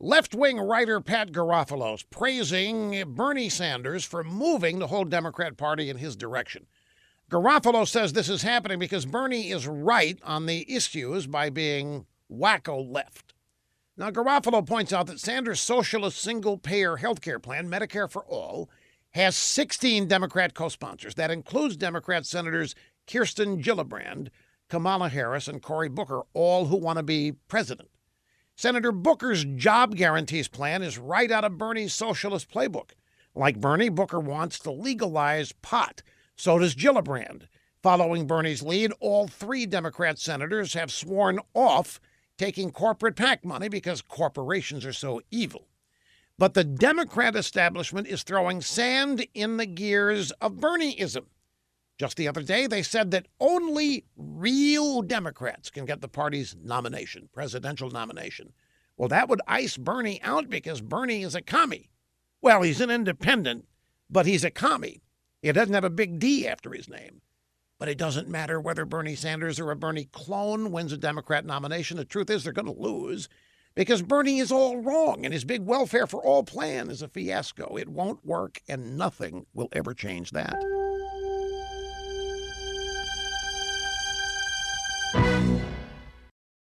Left wing writer Pat Garofalo's praising Bernie Sanders for moving the whole Democrat Party in his direction. Garofalo says this is happening because Bernie is right on the issues by being wacko left. Now, Garofalo points out that Sanders' socialist single payer health care plan, Medicare for All, has 16 Democrat co sponsors. That includes Democrat Senators Kirsten Gillibrand, Kamala Harris, and Cory Booker, all who want to be president. Senator Booker's job guarantees plan is right out of Bernie's socialist playbook. Like Bernie, Booker wants to legalize pot. So does Gillibrand. Following Bernie's lead, all three Democrat senators have sworn off taking corporate PAC money because corporations are so evil. But the Democrat establishment is throwing sand in the gears of Bernieism. Just the other day, they said that only real Democrats can get the party's nomination, presidential nomination. Well, that would ice Bernie out because Bernie is a commie. Well, he's an independent, but he's a commie. He doesn't have a big D after his name. But it doesn't matter whether Bernie Sanders or a Bernie clone wins a Democrat nomination. The truth is, they're going to lose because Bernie is all wrong and his big welfare for all plan is a fiasco. It won't work, and nothing will ever change that.